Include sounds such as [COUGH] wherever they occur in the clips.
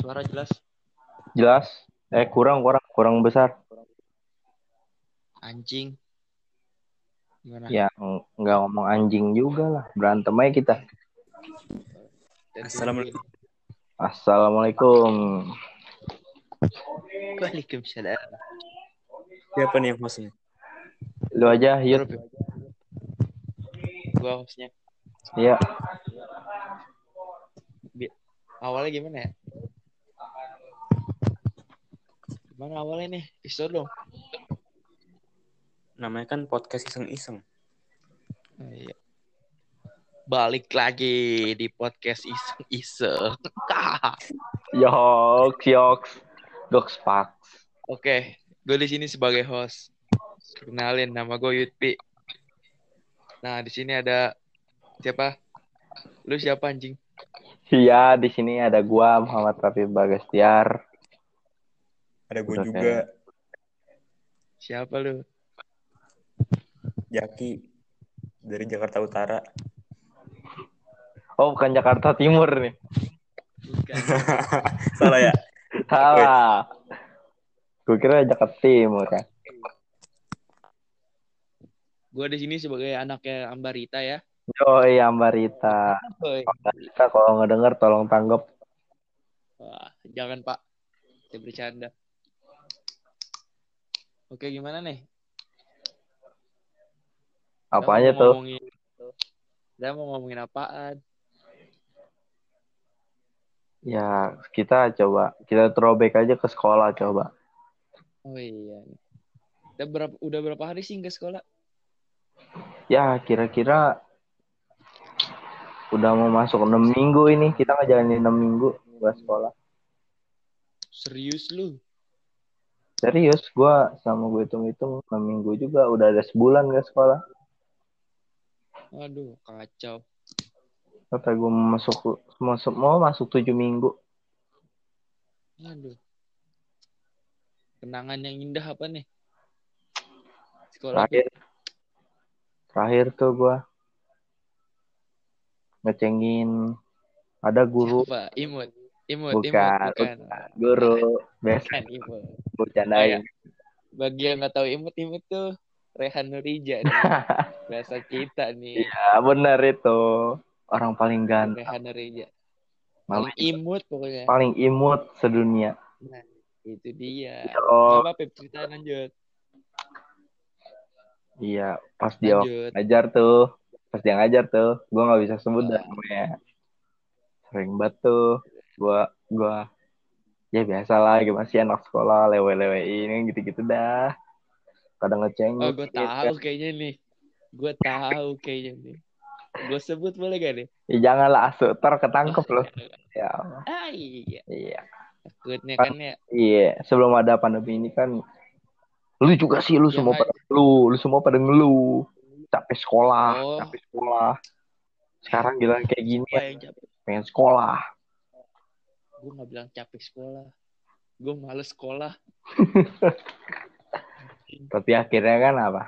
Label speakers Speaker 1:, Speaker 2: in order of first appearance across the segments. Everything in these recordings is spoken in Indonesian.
Speaker 1: Suara jelas.
Speaker 2: Jelas? Eh kurang kurang kurang besar.
Speaker 1: Anjing. Gimana?
Speaker 2: Ya ng- nggak ngomong anjing juga lah. Berantem aja kita.
Speaker 3: Assalamualaikum.
Speaker 2: Assalamualaikum.
Speaker 1: Waalaikumsalam.
Speaker 3: Siapa nih yang hostnya?
Speaker 2: Lu aja, Yud.
Speaker 1: Gua hostnya.
Speaker 2: Iya.
Speaker 1: Awalnya gimana ya? Gimana awalnya nih? Episode dong.
Speaker 3: Namanya kan podcast iseng-iseng.
Speaker 1: Iya. Balik lagi di podcast iseng-iseng. [LAUGHS]
Speaker 2: Yoks, yoks. Doks pak.
Speaker 1: Oke, gue di sini sebagai host. Kenalin nama gue Yutpi. Nah, di sini ada siapa? Lu siapa anjing?
Speaker 2: Iya, di sini ada gua Muhammad Rafi Bagastiar.
Speaker 3: Ada gue juga,
Speaker 2: kayak-
Speaker 1: Siapa lu?
Speaker 3: Jaki dari Jakarta Utara.
Speaker 2: Oh, bukan Jakarta Timur nih.
Speaker 1: Bukan. [LAUGHS]
Speaker 3: Salah ya?
Speaker 2: Salah. Gue kira Jakarta Timur kan.
Speaker 1: gue di sini sebagai anaknya Ambarita ya.
Speaker 2: Yoi, Ambarita.
Speaker 1: Woi.
Speaker 2: Ambarita kalau ngedenger tolong tanggap.
Speaker 1: Wah, jangan Pak. Saya bercanda. Oke, gimana nih?
Speaker 2: Apanya tuh?
Speaker 1: ngomongin- Kita mau ngomongin apaan?
Speaker 2: Ya, kita coba. Kita throwback aja ke sekolah coba.
Speaker 1: Oh iya. Kita berapa, udah berapa hari sih nggak sekolah?
Speaker 2: Ya, kira-kira udah mau masuk 6 minggu ini. Kita ngejalanin 6 minggu buat sekolah.
Speaker 1: Serius lu?
Speaker 2: Serius, gua sama gue hitung-hitung 6 minggu juga. Udah ada sebulan gak sekolah.
Speaker 1: Aduh, kacau.
Speaker 2: Kata gue mau masuk, masuk mau masuk 7 minggu.
Speaker 1: Aduh. Kenangan yang indah apa nih? Sekolah
Speaker 2: Terakhir, terakhir tuh gua ngecengin ada guru
Speaker 1: Apa? Imut. Imut,
Speaker 2: Bukan,
Speaker 1: imut, bukan.
Speaker 2: guru biasa
Speaker 1: Bukan imut.
Speaker 2: Bercandain
Speaker 1: Bagi yang nggak tahu imut, imut tuh Rehan Nurija nih. [LAUGHS] Bahasa kita nih.
Speaker 2: ya benar itu orang paling ganteng
Speaker 1: Rehan Nurija.
Speaker 2: paling,
Speaker 1: imut pokoknya.
Speaker 2: paling imut sedunia
Speaker 1: Nah, itu dia.
Speaker 2: oh
Speaker 1: Apa Pep cerita lanjut.
Speaker 2: iya pas dia ngajar tuh pas dia ngajar tuh gua nggak bisa sebut dah
Speaker 1: Ah.
Speaker 2: namanya sering banget tuh gua gua ya biasa lah gimana sih anak sekolah lewe-lewe ini gitu-gitu dah kadang ngecengin
Speaker 1: Oh, gue tahu kayaknya nih. Gue tahu kayaknya nih. Gue sebut boleh gak nih?
Speaker 2: ya janganlah asu ntar ketangkep loh [LAUGHS] ya.
Speaker 1: Ah iya.
Speaker 2: iya
Speaker 1: Takutnya kan ya.
Speaker 2: Iya, sebelum ada pandemi ini kan lu juga sih lu
Speaker 1: Ya,
Speaker 2: semua pada ngeluh, lu semua pada ngeluh. Capek sekolah,
Speaker 1: Oh.
Speaker 2: capek sekolah. Sekarang bilang kayak gini
Speaker 1: capek?
Speaker 2: pengen sekolah.
Speaker 1: Gue gak bilang capek sekolah. Gue males sekolah. [LAUGHS]
Speaker 2: Tapi akhirnya kan apa?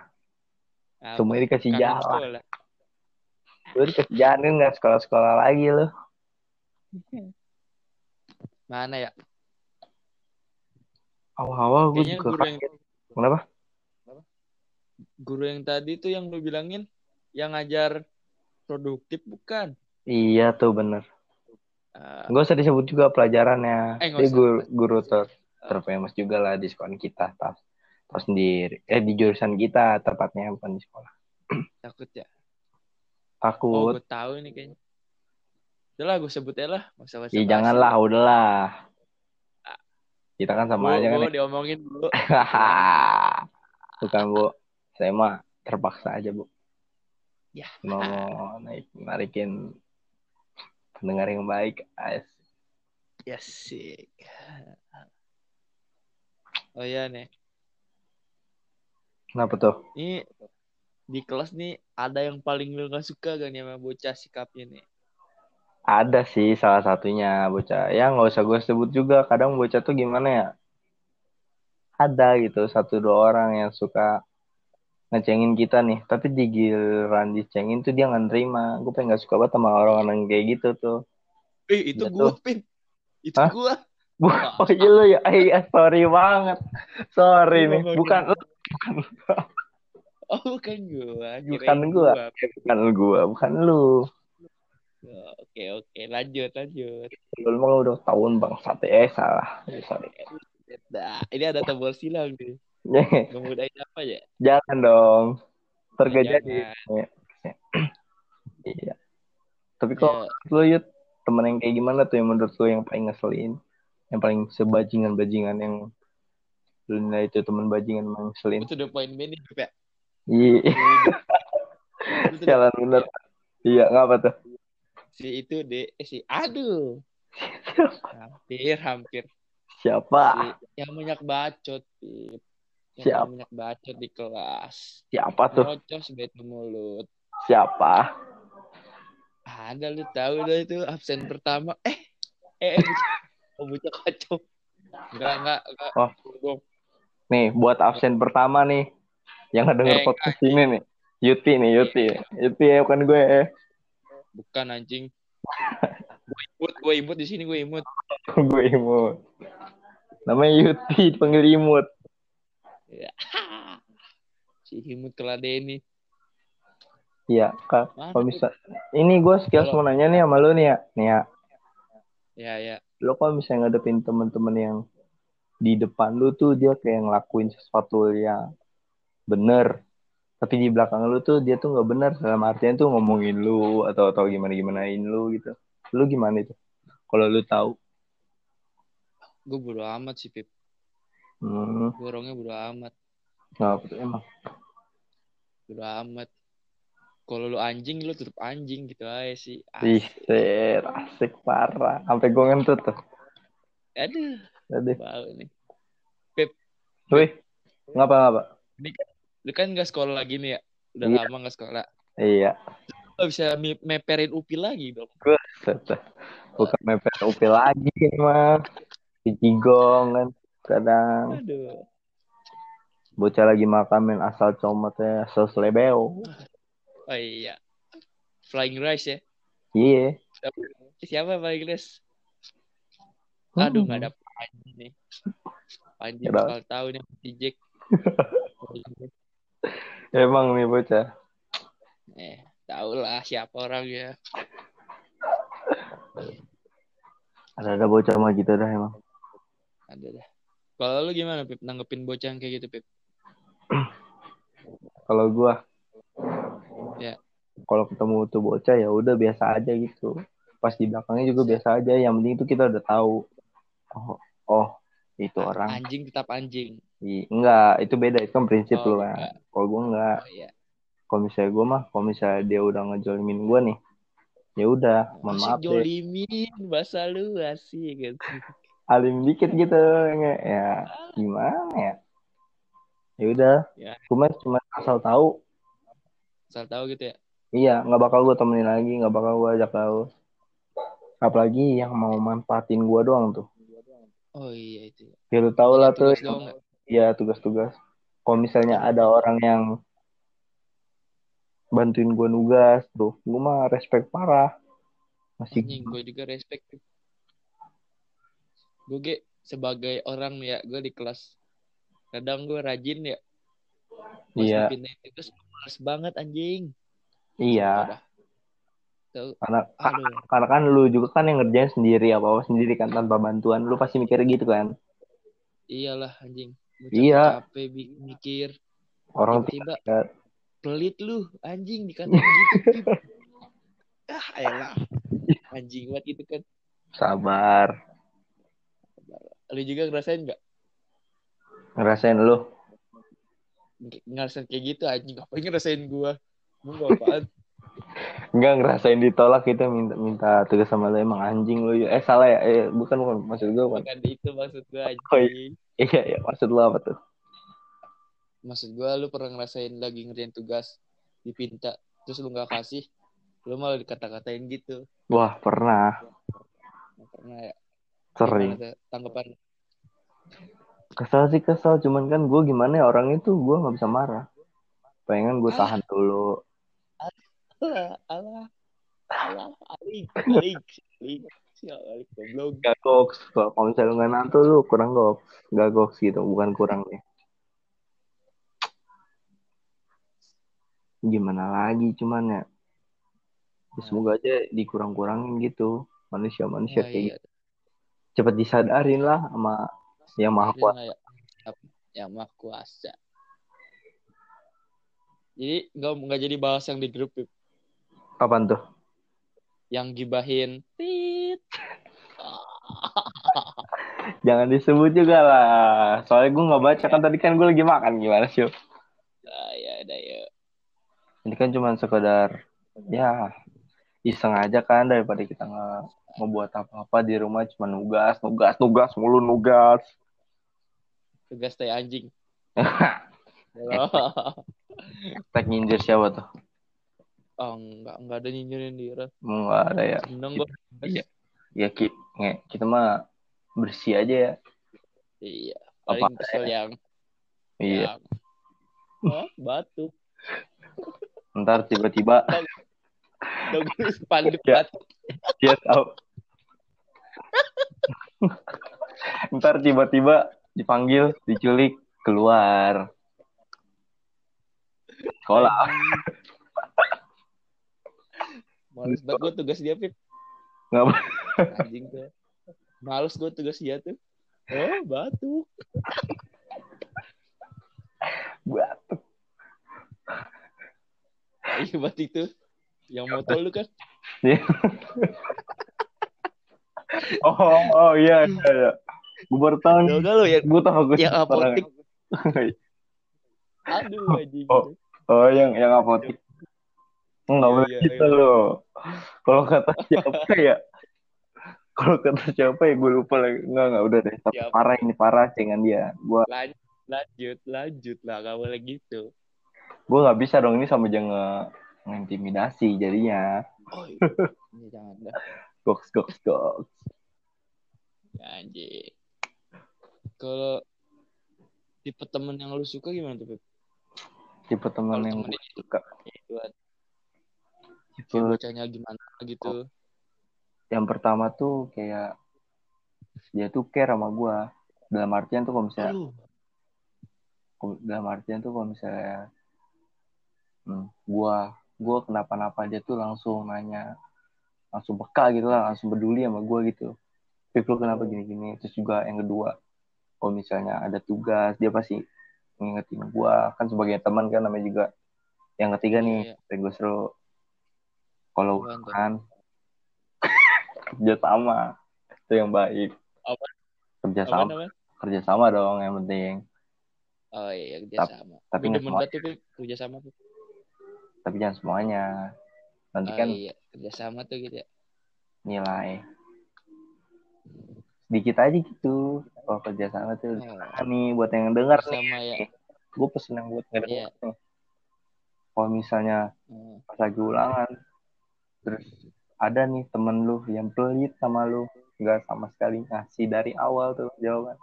Speaker 1: Apa?
Speaker 2: Semua dikasih jalan. Lu dikasih jalan nggak sekolah-sekolah lagi lu. [LAUGHS]
Speaker 1: Mana ya?
Speaker 2: Awal-awal gue juga
Speaker 1: guru yang
Speaker 2: kaget. Kenapa?
Speaker 1: guru yang tadi tuh yang lu bilangin yang ngajar produktif bukan?
Speaker 2: Iya tuh bener.
Speaker 1: Ah,
Speaker 2: Gak usah disebut juga pelajarannya.
Speaker 1: Eh,
Speaker 2: Dia guru, guru ter terfamous juga lah di sekolah kita. Tas, tas sendiri. Eh di jurusan kita tepatnya bukan di sekolah. [CLEARS THROAT]
Speaker 1: takut ya. Oh,
Speaker 2: Takut.
Speaker 1: gue tahu ini kayaknya. Udah lah, gue sebut ya lah. Masa basa
Speaker 2: Ya janganlah, udahlah. Kita kan sama
Speaker 1: Bu,
Speaker 2: aja kan.
Speaker 1: bu,
Speaker 2: ya.
Speaker 1: diomongin dulu. [LAUGHS]
Speaker 2: Bukan bu, saya mah terpaksa aja bu.
Speaker 1: Ya.
Speaker 2: Mau naik narikin pendengar yang baik. As.
Speaker 1: Ya sih. Oh iya nih.
Speaker 2: Kenapa tuh?
Speaker 1: Ini di kelas nih ada yang paling lu gak suka gak nih sama bocah sikapnya nih?
Speaker 2: Ada sih salah satunya bocah. Ya nggak usah gue sebut juga. Kadang bocah tuh gimana ya? Ada gitu satu dua orang yang suka ngecengin kita nih. Tapi di giliran dicengin tuh dia nggak nerima. Gue pengen gak suka banget sama orang-orang kayak gitu tuh.
Speaker 1: Eh, itu gua,
Speaker 2: tuh.
Speaker 1: Pin. Itu
Speaker 2: Hah?
Speaker 1: gua.
Speaker 2: Bu- Oh iya lu ya, iya sorry banget. Sorry nih, bukan lu,
Speaker 1: Oh, bukan gua.
Speaker 2: bukan gua, Eh, bukan gua, bukan lu.
Speaker 1: Oh, Oke, oke. Lanjut, lanjut.
Speaker 2: Lu mah udah tahun bang sate eh salah. Eh, Sorry.
Speaker 1: Nah, ini ada tombol silang nih. [LAUGHS] Ngemudahin apa ya?
Speaker 2: Jangan dong. Tergajah
Speaker 1: Jangan. [CLEARS THROAT]
Speaker 2: Iya. Tapi kok
Speaker 1: Ya,
Speaker 2: lu Yud, temen yang kayak gimana tuh yang menurut lu yang paling ngeselin? Yang paling sebajingan-bajingan yang lu nilai itu temen bajingan yang ngeselin?
Speaker 1: itu man nih, Pep, ya.
Speaker 2: Iya, jalan bener. Iya, ngapa tuh?
Speaker 1: si itu deh, eh, si aduh. [LAUGHS] Hampir, hampir.
Speaker 2: Siapa?
Speaker 1: Si, yang banyak bacot, Pip. Yang
Speaker 2: Siap.
Speaker 1: banyak bacot di kelas.
Speaker 2: Siapa tuh?
Speaker 1: Nyocos bete mulut.
Speaker 2: Siapa?
Speaker 1: Ada lu tahu lo itu absen pertama. Eh, eh, eh oh, bocah kacau. Enggak, enggak, enggak.
Speaker 2: Oh. Nih, buat absen pertama nih. Yang denger
Speaker 1: Eh,
Speaker 2: podcast ini nih. Yuti nih, Yuti. Yuti ya, bukan gue. eh.
Speaker 1: Bukan anjing. gue imut, gue imut di sini gue imut. [LAUGHS]
Speaker 2: gue imut. Namanya Yuti, dipanggil imut.
Speaker 1: Ya. [LAUGHS] si imut keladeni.
Speaker 2: Iya, Kak. Kalau bisa, ini gue sekilas mau nanya nih sama lu nih ya. Nih ya,
Speaker 1: Ya, ya.
Speaker 2: lu kalau misalnya ngadepin temen-temen yang di depan lu tuh dia kayak ngelakuin sesuatu yang bener. Tapi di belakang lu tuh dia tuh nggak bener. Dalam artian tuh ngomongin lu atau atau gimana gimanain lu gitu. Lu gimana itu? Kalau lu tahu.
Speaker 1: Gue bodo amat sih, Pip.
Speaker 2: Hmm,
Speaker 1: Gue orangnya bodo amat.
Speaker 2: nggak apa emang.
Speaker 1: Bodo amat. Kalau lu anjing, lu tetap anjing gitu aja sih.
Speaker 2: Ih, set, asik parah. Sampai gue ngentut tuh.
Speaker 1: Aduh,
Speaker 2: Aduh.
Speaker 1: bau nih.
Speaker 2: Wih, ngapa ngapa?
Speaker 1: Lu kan gak sekolah lagi nih ya? Udah
Speaker 2: Iya.
Speaker 1: lama gak sekolah.
Speaker 2: Iya,
Speaker 1: Lu bisa meperin UPI lagi dong.
Speaker 2: set. Bukan mepet UP lagi mah. Di Cigong kan. Kadang
Speaker 1: Aduh.
Speaker 2: bocah lagi makamin asal comotnya asal selebeo.
Speaker 1: Oh iya. Flying Rice ya?
Speaker 2: Iya.
Speaker 1: Siapa Flying Rice? Aduh,
Speaker 2: Hmm.
Speaker 1: gak ada Panji nih. Panji
Speaker 2: Nggak
Speaker 1: bakal tahu nih si Jack. [LAUGHS]
Speaker 2: Emang nih bocah.
Speaker 1: eh, tau lah siapa orangnya.
Speaker 2: Ada ada bocah mah gitu dah emang.
Speaker 1: Ada dah. Kalau lu gimana, Pip? Nanggepin bocah yang kayak gitu, Pip? [CLEARS THROAT]
Speaker 2: Kalau gua
Speaker 1: Ya.
Speaker 2: kalau ketemu tuh bocah ya udah biasa aja gitu. Pas di belakangnya juga biasa aja. Yang penting itu kita udah tahu. Oh, oh itu orang.
Speaker 1: Anjing tetap anjing.
Speaker 2: Ih, enggak, itu beda. Itu kan prinsip
Speaker 1: Oh,
Speaker 2: lu kan. Kalau gua enggak.
Speaker 1: Oh iya.
Speaker 2: Kalau misalnya gua mah, kalau misalnya dia udah ngejolimin gua nih, ya udah, mohon maaf deh.
Speaker 1: jolimin, bahasa lu asik gitu.
Speaker 2: Alim dikit gitu, nge- ya gimana ya? Ya udah,
Speaker 1: Ya.
Speaker 2: cuma cuma asal tahu,
Speaker 1: Asal tahu gitu ya.
Speaker 2: iya nggak bakal gua temenin lagi, nggak bakal gua ajak tahu. Apalagi yang mau manfaatin gua doang tuh.
Speaker 1: Oh iya itu.
Speaker 2: Ya lu tau lah tuh, ya tugas-tugas. Kalau misalnya ada orang yang bantuin gua nugas tuh, gua mah respect parah. Masih
Speaker 1: gue juga respect. Gue ge sebagai orang ya, gue di kelas kadang gue rajin ya. Pas
Speaker 2: Iya.
Speaker 1: dipindahin itu males banget anjing.
Speaker 2: iya.
Speaker 1: Tuh,
Speaker 2: Karena
Speaker 1: aduh.
Speaker 2: karena kan lu juga kan yang ngerjain sendiri apa apa sendiri kan tanpa bantuan lu pasti mikir gitu kan
Speaker 1: Iyalah anjing.
Speaker 2: Iya.
Speaker 1: Capek mikir.
Speaker 2: orang
Speaker 1: Tiba-tiba
Speaker 2: tidak
Speaker 1: pelit lu anjing dikatain gitu. Pip. [LAUGHS] ah, elah. Anjing banget gitu kan.
Speaker 2: sabar
Speaker 1: Lu juga ngerasain nggak?
Speaker 2: ngerasain lu?
Speaker 1: Ng- Ngerasain kayak gitu anjing. Apa ngerasain gua? Mau gua apaan? [LAUGHS]
Speaker 2: nggak ngerasain ditolak kita minta minta tugas sama lu. Emang anjing lu. Eh salah ya? Eh bukan bukan. Maksud gue bukan.
Speaker 1: Bukan itu maksud gua
Speaker 2: Oh,
Speaker 1: anjing.
Speaker 2: iya iya. Maksud lu apa tuh?
Speaker 1: Maksud gua lu pernah ngerasain lagi ngerjain tugas dipinta terus lu nggak kasih? Lu malah dikata-katain gitu.
Speaker 2: Wah pernah.
Speaker 1: Pernah ya
Speaker 2: sering
Speaker 1: tanggapan
Speaker 2: kesel sih kesel cuman kan gue gimana ya orang itu gue nggak bisa marah pengen gue tahan dulu
Speaker 1: alah alah alah alik alik goblok.
Speaker 2: Gak goks. Kalau misalnya lu nggak nato lu kurang goks. Gak goks gitu, bukan kurang nih. Gimana lagi cuman ya. Ya, Semoga aja dikurang-kurangin gitu. Manusia-manusia
Speaker 1: Nah,
Speaker 2: kayak
Speaker 1: iya.
Speaker 2: gitu. Cepet disadarin lah sama yang maha kuasa.
Speaker 1: ya. Yang maha kuasa. Jadi nggak nggak jadi bahas yang di grup Pip.
Speaker 2: Kapan tuh?
Speaker 1: yang gibahin tit. [LAUGHS]
Speaker 2: Jangan disebut juga lah. Soalnya gue nggak baca kan tadi kan gue lagi makan gimana sih?
Speaker 1: Ah, ya udah ya.
Speaker 2: Ini kan cuma sekedar ya iseng aja kan daripada kita nggak membuat apa-apa di rumah cuma nugas, nugas, nugas mulu nugas.
Speaker 1: Tugas teh anjing. [LAUGHS]
Speaker 2: Tag nyindir siapa tuh?
Speaker 1: oh, enggak enggak ada nyinyirin dia.
Speaker 2: Nggak ada ya.
Speaker 1: Seneng gua.
Speaker 2: Iya. Ya ki, nge- kita mah bersih aja ya.
Speaker 1: Iya.
Speaker 2: Apa
Speaker 1: kesel yang
Speaker 2: Iya.
Speaker 1: yang Hah? batu.
Speaker 2: Ntar tiba-tiba
Speaker 1: Dogri spanduk
Speaker 2: Ya.
Speaker 1: batu.
Speaker 2: dia tahu. Ntar tiba-tiba dipanggil, diculik, keluar. Sekolah.
Speaker 1: Males banget gue tugas dia, Pip.
Speaker 2: Nggak apa.
Speaker 1: Anjing tuh. Males gue tugas dia tuh. Oh, batu.
Speaker 2: Batuk.
Speaker 1: Iya, batu itu. Yang motor lu kan.
Speaker 2: Dia- oh, oh iya, iya, iya. Gue baru tahu nih.
Speaker 1: Lu ya.
Speaker 2: Gue tahu gue
Speaker 1: Yang apotik. Aduh, anjing.
Speaker 2: Oh. Oh, yang yang apotik. Enggak
Speaker 1: Iya,
Speaker 2: boleh
Speaker 1: iya,
Speaker 2: gitu
Speaker 1: iya.
Speaker 2: loh. Kalau kata siapa ya? Kalau kata siapa ya gue lupa lagi. Enggak, enggak udah deh. Tapi
Speaker 1: Siapa?
Speaker 2: parah ini parah cengan dia. Gue
Speaker 1: Lanjut, lanjut, lanjut lah. Gak boleh gitu.
Speaker 2: gue nggak bisa dong ini sama aja nge ngintimidasi jadinya.
Speaker 1: Oh, iya. [LAUGHS] Ini jangan dah.
Speaker 2: Goks goks goks.
Speaker 1: Anjing. Kalau tipe temen yang lu suka gimana tuh?
Speaker 2: Tipe teman
Speaker 1: Kalau
Speaker 2: yang
Speaker 1: temen
Speaker 2: gue suka.
Speaker 1: Itu.
Speaker 2: Tipe
Speaker 1: bocahnya gimana gitu.
Speaker 2: yang pertama tuh kayak dia tuh care sama gue. Dalam artian tuh kalau misalnya
Speaker 1: Aduh.
Speaker 2: dalam artian tuh kalau misalnya hmm, gua gua kenapa-napa dia tuh langsung nanya langsung peka gitu lah langsung peduli sama gua gitu Pip lu kenapa gini-gini terus juga yang kedua kalau misalnya ada tugas dia pasti ngingetin gua kan sebagai teman kan namanya juga yang ketiga
Speaker 1: Iya,
Speaker 2: nih
Speaker 1: iya.
Speaker 2: Rego seru kalau kan [LAUGHS] kerja sama itu yang baik
Speaker 1: Apa?
Speaker 2: kerja sama kerja sama dong yang penting
Speaker 1: Oh iya, kerja
Speaker 2: Tap-
Speaker 1: sama.
Speaker 2: tapi
Speaker 1: Gue
Speaker 2: nggak semua-.
Speaker 1: Kerja sama.
Speaker 2: Tapi jangan semuanya nanti
Speaker 1: Oh
Speaker 2: kan
Speaker 1: iya, kerja sama tuh gitu ya.
Speaker 2: nilai sedikit aja gitu kalau kerja sama tuh
Speaker 1: Oh,
Speaker 2: Nah, nih buat yang dengar nih
Speaker 1: sama ya.
Speaker 2: gue pesen yang buat ngedenger
Speaker 1: Iya.
Speaker 2: nih kalau misalnya
Speaker 1: Hmm.
Speaker 2: pas lagi ulangan terus ada nih temen lu yang pelit sama lu nggak sama sekali ngasih dari awal tuh jawaban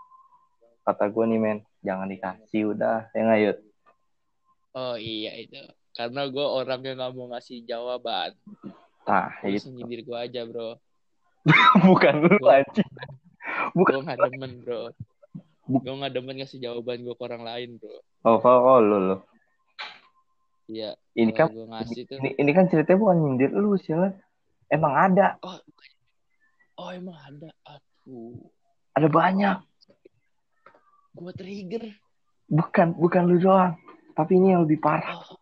Speaker 2: kata gue nih men jangan dikasih udah ya nggak Yud?
Speaker 1: Oh iya itu. Karena gue orang yang gak mau ngasih jawaban.
Speaker 2: nah
Speaker 1: Terus
Speaker 2: itu
Speaker 1: nyindir gue aja, bro. [LAUGHS]
Speaker 2: bukan lu
Speaker 1: Gua-
Speaker 2: anjing bukan
Speaker 1: Gue gak demen, bro. Gue gak demen ngasih jawaban gue ke orang lain, bro.
Speaker 2: oh oh, oh lu lu
Speaker 1: Iya.
Speaker 2: ini kan
Speaker 1: ngasih tuh.
Speaker 2: ini, ini kan ceritanya bukan nyindir lu sih emang ada
Speaker 1: Oh emang ada. Aduh.
Speaker 2: ada banyak
Speaker 1: Gue trigger.
Speaker 2: bukan bukan lu doang tapi ini yang lebih parah
Speaker 1: Oh.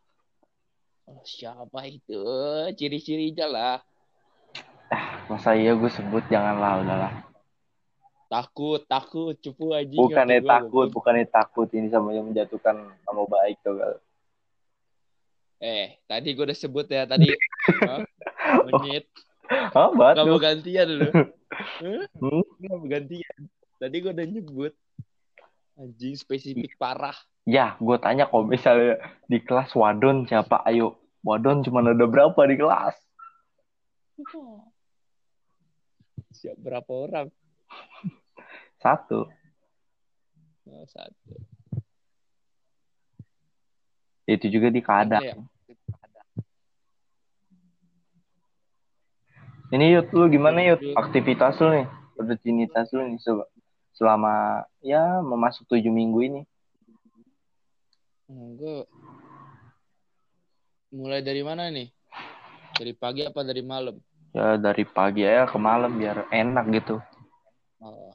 Speaker 1: Oh siapa itu? Ciri-cirinya lah.
Speaker 2: masa iya gue sebut janganlah udahlah
Speaker 1: Takut, takut. Cupu aja.
Speaker 2: bukannya takut bukannya takut ini sama yang menjatuhkan nama baik tuh Gal.
Speaker 1: Eh, tadi gue udah sebut ya. Tadi. [LAUGHS] Hah? Monyet. Mau
Speaker 2: batu
Speaker 1: gantian lu. Hah? [LAUGHS]
Speaker 2: Hmm?
Speaker 1: Gak mau gantian. Tadi gue udah nyebut. Anjing spesifik parah.
Speaker 2: Ya gue tanya kok misalnya di kelas wadon siapa ayo wadon cuma ada berapa di kelas
Speaker 1: Siap berapa orang?
Speaker 2: satu
Speaker 1: Oh, satu.
Speaker 2: itu juga di kadang
Speaker 1: Ada ya?
Speaker 2: Ini Yud, lu gimana Yud? Aktivitas lu nih, rutinitas lu nih sel- selama ya memasuk tujuh minggu ini.
Speaker 1: Hmm, gue mulai dari mana nih? Dari pagi apa dari malam?
Speaker 2: Ya dari pagi ya ke malam biar enak gitu.
Speaker 1: Oh.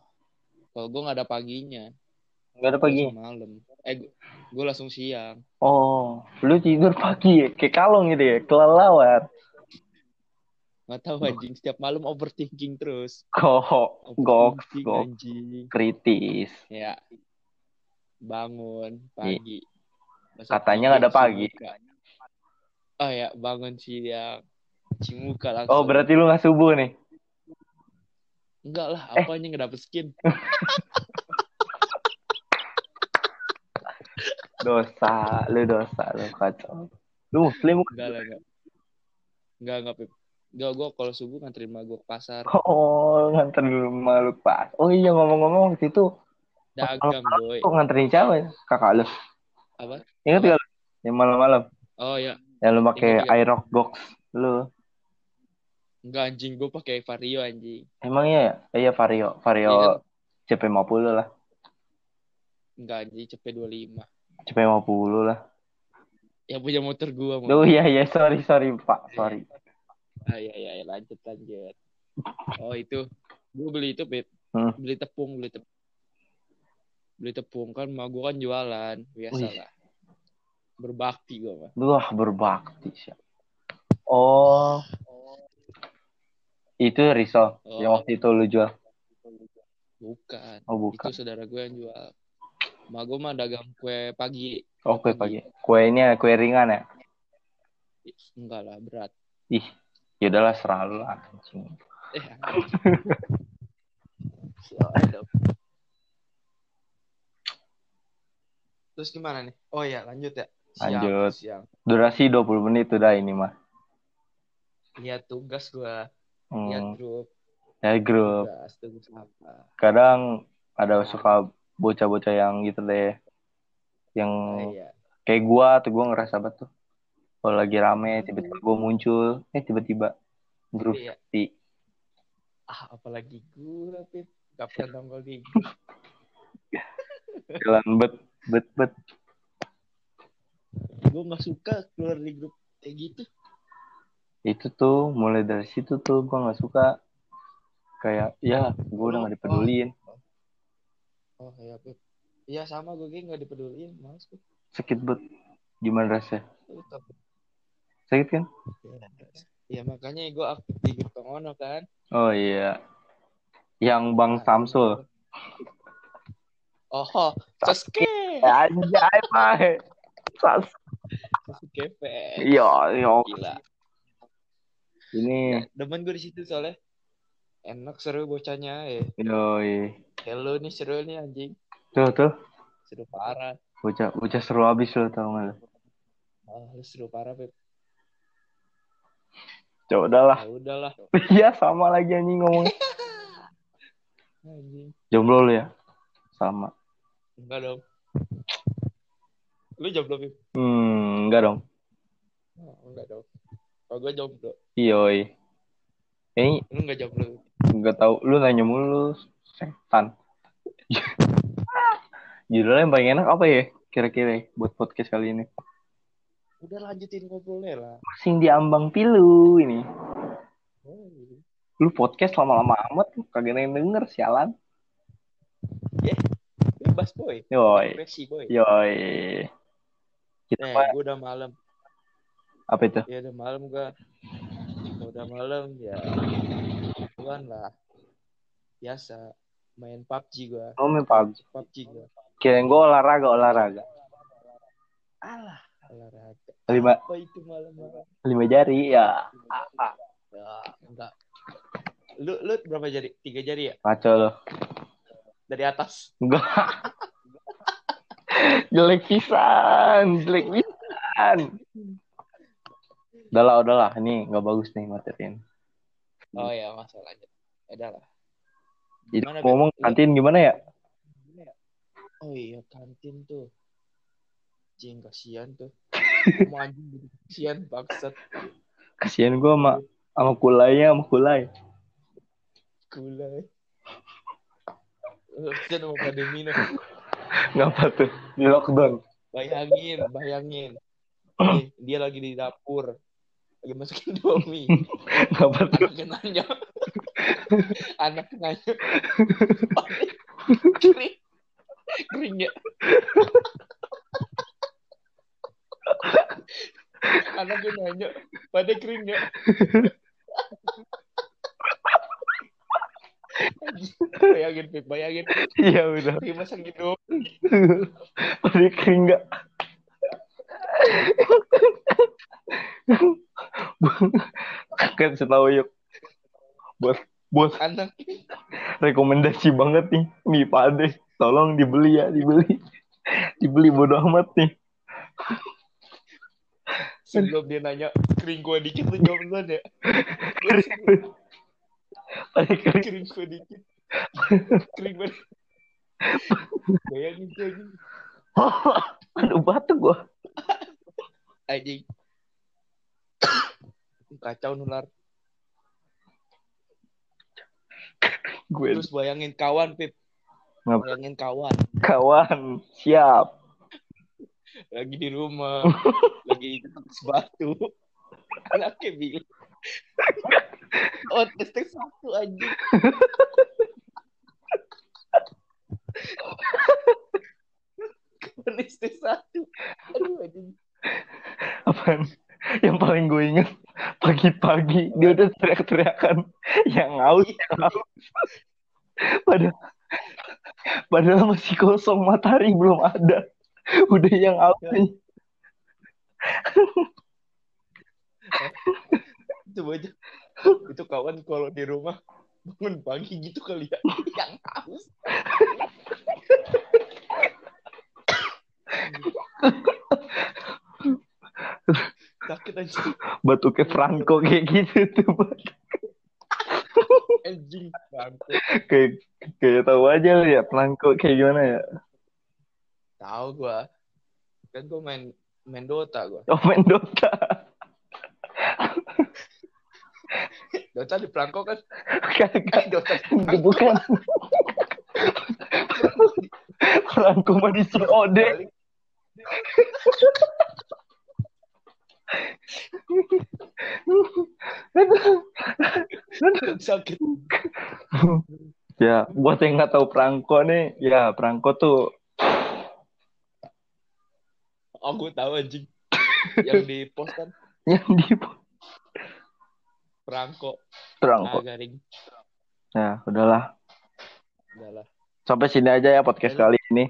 Speaker 1: Kalau gue nggak ada paginya,
Speaker 2: Enggak ada pagi.
Speaker 1: malam. Eh, gue langsung siang.
Speaker 2: Oh, lu tidur pagi ya? Kayak kalong gitu ya, kelelawar.
Speaker 1: Nggak tahu anjing, setiap malam overthinking terus.
Speaker 2: Kok, gok, gok, kritis.
Speaker 1: Ya. Bangun pagi. Masa
Speaker 2: Katanya nggak ada pagi.
Speaker 1: Oh ya, bangun siang. Cuci muka langsung.
Speaker 2: Oh, berarti lu gak subuh nih?
Speaker 1: Enggak lah,
Speaker 2: Eh.
Speaker 1: apanya nggak dapet skin. [LAUGHS]
Speaker 2: Dosa, lu dosa, lu kacau. Lu muslim bukan?
Speaker 1: Enggak lah, enggak. Enggak, enggak, Pip. Enggak, gue kalau subuh nganterin emak gue ke pasar. [LAUGHS]
Speaker 2: Oh, nganter rumah lu pas. Oh iya ngomong-ngomong waktu itu
Speaker 1: Dagang, boy.
Speaker 2: kok nganterin siapa ya? Kakak lu.
Speaker 1: Apa?
Speaker 2: Ingat gak? Yang malam-malam.
Speaker 1: Oh ya,
Speaker 2: Yang lu pakai. Aerox box lu.
Speaker 1: enggak anjing. Gue pakai Vario, anjing.
Speaker 2: Emang iya ya? Iya Vario, Vario
Speaker 1: Iya.
Speaker 2: CP50 lah.
Speaker 1: Enggak, anjing. CP25.
Speaker 2: CP50 lah.
Speaker 1: Yang punya motor gue.
Speaker 2: Oh iya iya sorry sorry Pak, sorry.
Speaker 1: Ah, iya, iya, iya. lanjut, lanjut. Oh, itu. Gue beli itu, Pip.
Speaker 2: Hmm.
Speaker 1: Beli tepung, beli tepung. Beli tepung kan, emak gue kan jualan. Biasa lah. Berbakti gue, mah.
Speaker 2: Wah berbakti sih. Oh, itu risol
Speaker 1: Oh.
Speaker 2: yang waktu itu lu jual.
Speaker 1: Bukan.
Speaker 2: Oh bukan.
Speaker 1: Itu saudara gue yang jual. Emak gue mah dagang kue pagi.
Speaker 2: Oh kue pagi. Kue ini ya, kue ringan ya.
Speaker 1: Enggak lah, berat.
Speaker 2: Ih, ya udahlah serah lu lah. anjing.
Speaker 1: Eh, anjing. [LAUGHS] Siap. Terus gimana nih? Oh ya, lanjut ya. Siang,
Speaker 2: Lanjut.
Speaker 1: Siang.
Speaker 2: Durasi 20 menit udah ini mah.
Speaker 1: Lihat tugas gua.
Speaker 2: Hmm.
Speaker 1: Lihat grup.
Speaker 2: Ya grup.
Speaker 1: Tugas, tugas apa.
Speaker 2: Kadang ada suka bocah-bocah yang gitu deh. Yang
Speaker 1: Ah, iya.
Speaker 2: kayak gua tuh gua ngerasa banget tuh. Kalau lagi rame tiba-tiba gua muncul, eh tiba-tiba grup
Speaker 1: Iya.
Speaker 2: di
Speaker 1: Ah, apalagi gua, Pip. Kapan [LAUGHS] nongol di grup?
Speaker 2: jalan bet bet bet.
Speaker 1: Gua nggak suka keluar di grup kayak gitu.
Speaker 2: itu tuh mulai dari situ tuh gua nggak suka kayak ya gua udah nggak dipeduliin
Speaker 1: Oh, iya, Pip. Iya, sama gue kayak nggak dipeduliin. Males gue.
Speaker 2: sakit bet gimana rasanya sakit kan
Speaker 1: Ya, makanya gue aktif di grup Pengono kan.
Speaker 2: oh iya yang bang Samsul [LAUGHS]
Speaker 1: Oh, Sasuke.
Speaker 2: anjay mah Sas
Speaker 1: Sasuke fans.
Speaker 2: iya iya
Speaker 1: Gila.
Speaker 2: ini
Speaker 1: Demen gue di situ soalnya. Enak seru bocahnya ya.
Speaker 2: yoi
Speaker 1: Hello nih seru nih anjing.
Speaker 2: tuh tuh
Speaker 1: Seru parah.
Speaker 2: bocah bocah seru abis lo tau gak lo
Speaker 1: Oh, lu seru parah, Beb.
Speaker 2: ya udahlah
Speaker 1: Ya udahlah.
Speaker 2: iya [LAUGHS] sama lagi anjing ngomong [LAUGHS]
Speaker 1: Anjing.
Speaker 2: jomblo lu ya sama
Speaker 1: Enggak dong. Lu jomblo, Beb?
Speaker 2: hmm enggak dong
Speaker 1: Oh, enggak dong. Kalau gue jomblo.
Speaker 2: yoi ini
Speaker 1: Lu enggak jomblo.
Speaker 2: Enggak tahu lu nanya mulu setan. Judulnya yang paling enak apa ya? Kira-kira buat podcast kali ini.
Speaker 1: Udah lanjutin ngobrolnya lah.
Speaker 2: Masing di ambang pilu ini.
Speaker 1: Oh, gitu.
Speaker 2: Lu podcast lama-lama amat kagak yang denger sialan.
Speaker 1: Bebas, boy.
Speaker 2: Yoi.
Speaker 1: Depresi, boy.
Speaker 2: Yoi. Kita
Speaker 1: Eh, gue udah malam.
Speaker 2: apa itu?
Speaker 1: Ya udah malam gue. Udah malam ya. Tuan lah. Biasa. Main PUBG gue.
Speaker 2: Oh, main PUBG.
Speaker 1: PUBG gue.
Speaker 2: Kirain gue olahraga, olahraga.
Speaker 1: Alah. Olahraga.
Speaker 2: Lima,
Speaker 1: Apa itu malam-malam?
Speaker 2: lima jari ya.
Speaker 1: Ya, enggak. Lu, lu berapa jari? Tiga jari ya?
Speaker 2: Ngaco lo.
Speaker 1: Dari atas.
Speaker 2: Enggak. jelek pisan, jelek pisan. Udah lah, udah lah. Ini nggak bagus nih materiin.
Speaker 1: Oh ya, masalahnya. Udah lah.
Speaker 2: Itu
Speaker 1: Gimana,
Speaker 2: ngomong kantin gimana ya?
Speaker 1: Oh iya, kantin tuh. Cing, kasihan tuh. [LAUGHS] Mau anjing. Kasihan, bangsat.
Speaker 2: Kasihan gue sama Sama kulainya, sama kulai.
Speaker 1: Gula. Bisa nama pandemi no.
Speaker 2: Ngapa tuh? Di lockdown.
Speaker 1: Bayangin, bayangin. Nih, dia lagi di dapur. Lagi masukin Indomie. [LAUGHS]
Speaker 2: Ngapa tuh?
Speaker 1: Anaknya nanya. Anaknya nanya. Kering. Kering ya. Anaknya nanya. Pada kering ya. bayangin, Pip. Bayangin.
Speaker 2: Iya udah.
Speaker 1: Dia masak gitu.
Speaker 2: Pada kering nggak? kan setahu yuk. Bos, bos
Speaker 1: Anak.
Speaker 2: rekomendasi banget nih mie pade. Tolong dibeli ya, dibeli. Dibeli bodo amat nih.
Speaker 1: Sebelum dia nanya, kering gua dikit lu jawab duluan ya.
Speaker 2: Kering.
Speaker 1: Kering gua dikit. Kering gua Bayangin tuh anjing.
Speaker 2: Aduh batuk gua.
Speaker 1: Anjing. [COUGHS] Kacau nular.
Speaker 2: Gue
Speaker 1: Terus bayangin kawan, Pip.
Speaker 2: Ngap-
Speaker 1: Bayangin kawan.
Speaker 2: kawan siap.
Speaker 1: Lagi di rumah. [LAUGHS] lagi tepes batu. Anaknya bilang. [LAUGHS] Oh, testek satu anjing. [LAUGHS] Kawan testek satu. Aduh, anjing.
Speaker 2: Apaan? Yang paling gue inget pagi-pagi dia udah teriak-teriakan yang haus, yang haus. Padahal, padahal masih kosong matahari belum ada. Udah yang haus nih.
Speaker 1: Coba aja. Itu kawan kalau di rumah bangun pagi gitu kali ya. [LAUGHS] Yang haus. Sakit anjing.
Speaker 2: Batuknya Franco kayak gitu tuh.
Speaker 1: Anjing. Bangku.
Speaker 2: Kayak kayak tahu aja lu ya Franco kayak gimana ya.
Speaker 1: Tahu gua. Kan gua main main Dota gua.
Speaker 2: Oh main Dota.
Speaker 1: Dota di Prangko kan.
Speaker 2: Kagak.
Speaker 1: Dota di
Speaker 2: Bukan. Franco mah di
Speaker 1: balik. Sakit.
Speaker 2: Ya, buat yang nggak tahu Prangko nih, ya Prangko tuh
Speaker 1: Aku tahu anjing. Yang di post kan
Speaker 2: yang di
Speaker 1: Prangko.
Speaker 2: Prangko.
Speaker 1: Ah, garing.
Speaker 2: Ya, udahlah.
Speaker 1: Udahlah.
Speaker 2: Sampai sini aja ya podcast kali ini.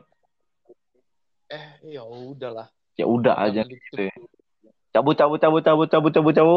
Speaker 1: Eh, ya udahlah.
Speaker 2: Ya udah aja gitu ya. Cabut, cabut, cabut, cabut, cabut, cabut, cabut.